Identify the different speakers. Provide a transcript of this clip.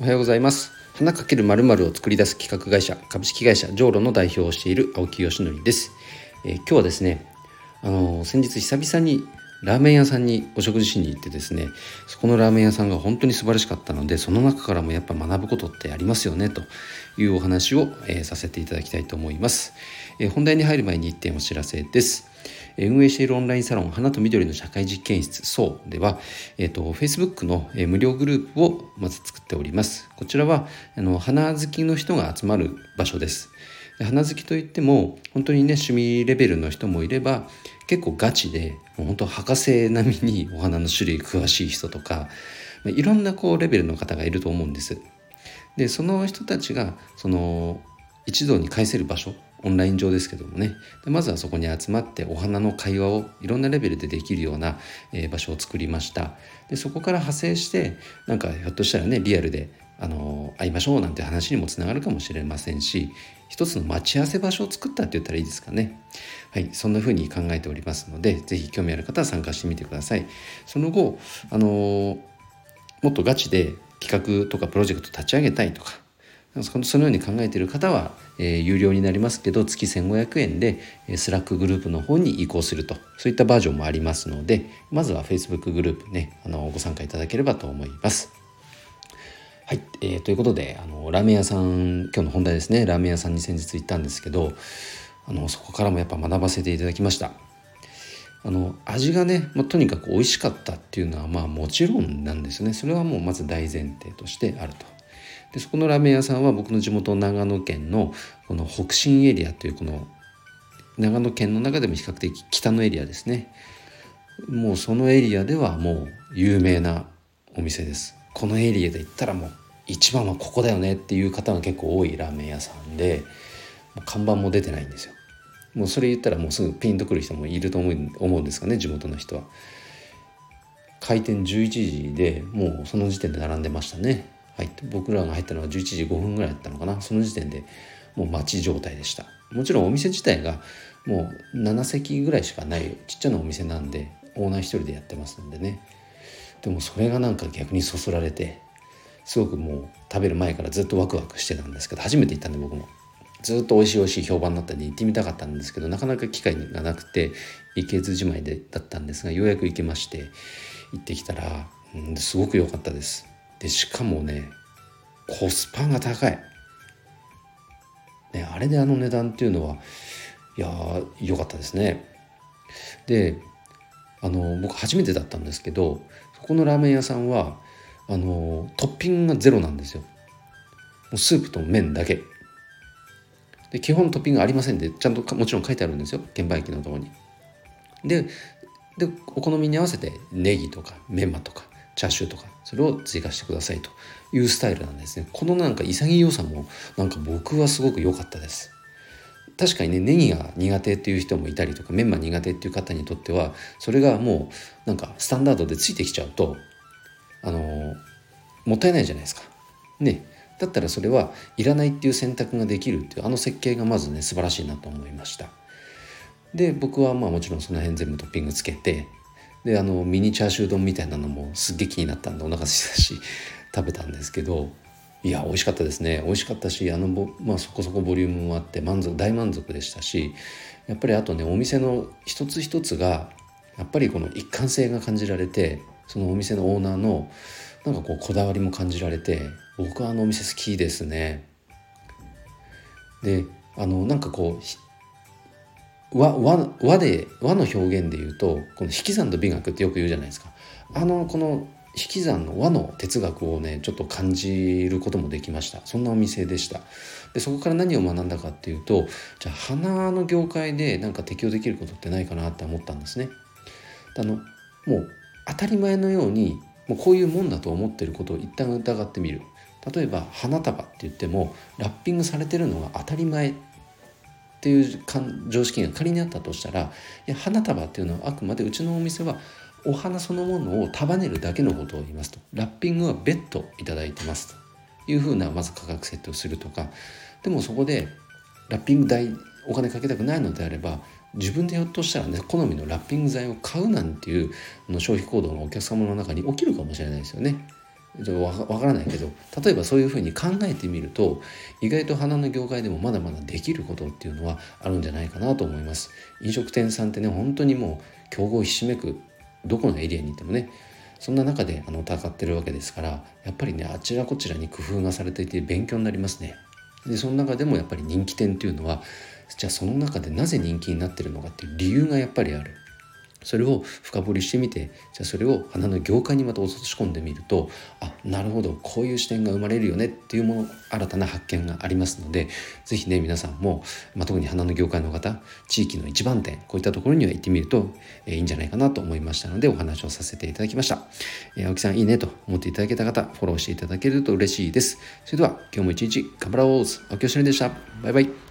Speaker 1: おはようございます。花かけるまるを作り出す企画会社株式会社ジョーロの代表をしている青木よしのりです、えー、今日はですねあのー、先日久々にラーメン屋さんにお食事しに行ってですねそこのラーメン屋さんが本当に素晴らしかったのでその中からもやっぱ学ぶことってありますよねというお話を、えー、させていただきたいと思います、えー、本題に入る前に1点お知らせです。運営しているオンラインサロン花と緑の社会実験室そうでは、えー、と Facebook の無料グループをまず作っておりますこちらはあの花好きの人が集まる場所です花好きといっても本当にね趣味レベルの人もいれば結構ガチでもう本当博士並みにお花の種類詳しい人とかいろんなこうレベルの方がいると思うんです。でその人たちがその一堂に会せる場所オンライン上ですけどもね。でまずはそこに集まってお花の会話をいろんなレベルでできるような、えー、場所を作りました。でそこから派生してなんかひょっとしたらねリアルであの会いましょうなんて話にもつながるかもしれませんし一つの待ち合わせ場所を作ったって言ったらいいですかね。はいそんな風に考えておりますので是非興味ある方は参加してみてください。その後あのもっとガチで企画とかプロジェクト立ち上げたいとかそのように考えている方は、えー、有料になりますけど月1500円でスラックグループの方に移行するとそういったバージョンもありますのでまずは Facebook グループねあのご参加いただければと思います。はい、えー、ということであのラーメン屋さん今日の本題ですね。ラーメン屋さんに先日行ったんですけどあのそこからもやっぱ学ばせていただきました。あの味がね、まあ、とにかく美味しかったっていうのはまあもちろんなんですね。それはもうまず大前提としてあると。でそこのラーメン屋さんは僕の地元長野県のこの北信エリアというこの長野県の中でも比較的北のエリアですね。もうそのエリアではもう有名なお店です。このエリアで行ったらもう一番はここだよねっていう方が結構多いラーメン屋さんで看板も出てないんですよ。もうそれ言ったらもうすぐピンとくる人もいると思う思うんですかね地元の人は。開店11時でもうその時点で並んでましたね。はい僕らが入ったのは11時5分ぐらいだったのかな。その時点でもう待ち状態でした。もちろんお店自体がもう7席ぐらいしかないちっちゃなお店なんでオーナー一人でやってますんでね。でもそれがなんか逆にそそられてすごくもう食べる前からずっとワクワクしてたんですけど初めて行ったんで僕も。ずっと美味しい美味しい評判になったんで行ってみたかったんですけどなかなか機会がなくて行けずじまいでだったんですがようやく行けまして行ってきたら、うん、すごく良かったです。でしかもねコスパが高い、ね、あれであの値段っていうのはいやー良かったですね。であの僕初めてだったんですけどそこのラーメン屋さんはあのトッピングがゼロなんですよ。もうスープと麺だけ。で基本トッピングありませんでちゃんともちろん書いてあるんですよ。券売機のところに。ででお好みに合わせてネギとかメンマとかチャーシューとかそれを追加してくださいというスタイルなんですねこのなんか潔さもなんか僕はすごく良かったです確かにねネギが苦手っていう人もいたりとかメンマ苦手っていう方にとってはそれがもうなんかスタンダードでついてきちゃうとあのもったいないじゃないですか。ねだったらそれはいらないっていう選択ができるっていうあの設計がまずね素晴らしいなと思いました。で僕はまあもちろんその辺全部トッピングつけてであのミニチャーシュー丼みたいなのもすっげえ気になったんでお腹すいたし食べたんですけどいや美味しかったですね美味しかったしあのまあ、そこそこボリュームもあって満足大満足でしたしやっぱりあとねお店の一つ一つがやっぱりこの一貫性が感じられてそのお店のオーナーのなんかこうこだわりも感じられて僕はあのお店好きですね。であのなんかこう和和和で和の表現で言うとこの引き算と美学ってよく言うじゃないですか。あのこの引き算の和の哲学をねちょっと感じることもできました。そんなお店でした。でそこから何を学んだかっていうとじゃあ花の業界でなんか適用できることってないかなって思ったんですね。あのもう当たり前のようにもうこういうもんだと思ってることを一旦疑ってみる。例えば花束って言ってもラッピングされてるのが当たり前っっていう常識が仮にあったとしたらいや花束っていうのはあくまでうちのお店はお花そのものを束ねるだけのことを言いますとラッピングは別途いただいてますというふうなまず価格設定をするとかでもそこでラッピング代お金かけたくないのであれば自分でひょっとしたらね好みのラッピング剤を買うなんていうの消費行動がお客様の中に起きるかもしれないですよね。わからないけど例えばそういうふうに考えてみると意外と花の業界でもまだまだできることっていうのはあるんじゃないかなと思います。飲食店さんってね本当にもう競合ひしめくどこのエリアに行ってもねそんな中であの戦ってるわけですからやっぱりねあちらこちらに工夫がされていて勉強になりますね。でその中でもやっぱり人気店っていうのはじゃあその中でなぜ人気になってるのかっていう理由がやっぱりある。それを深掘りしてみてじゃあそれを花の業界にまた落とし込んでみるとあなるほどこういう視点が生まれるよねっていうもの新たな発見がありますので是非ね皆さんも、まあ、特に花の業界の方地域の一番店こういったところには行ってみると、えー、いいんじゃないかなと思いましたのでお話をさせていただきました、えー、青木さんいいねと思っていただけた方フォローしていただけると嬉しいです。それでは今日も一日頑張ろう。青木よしのりでした。バイバイ。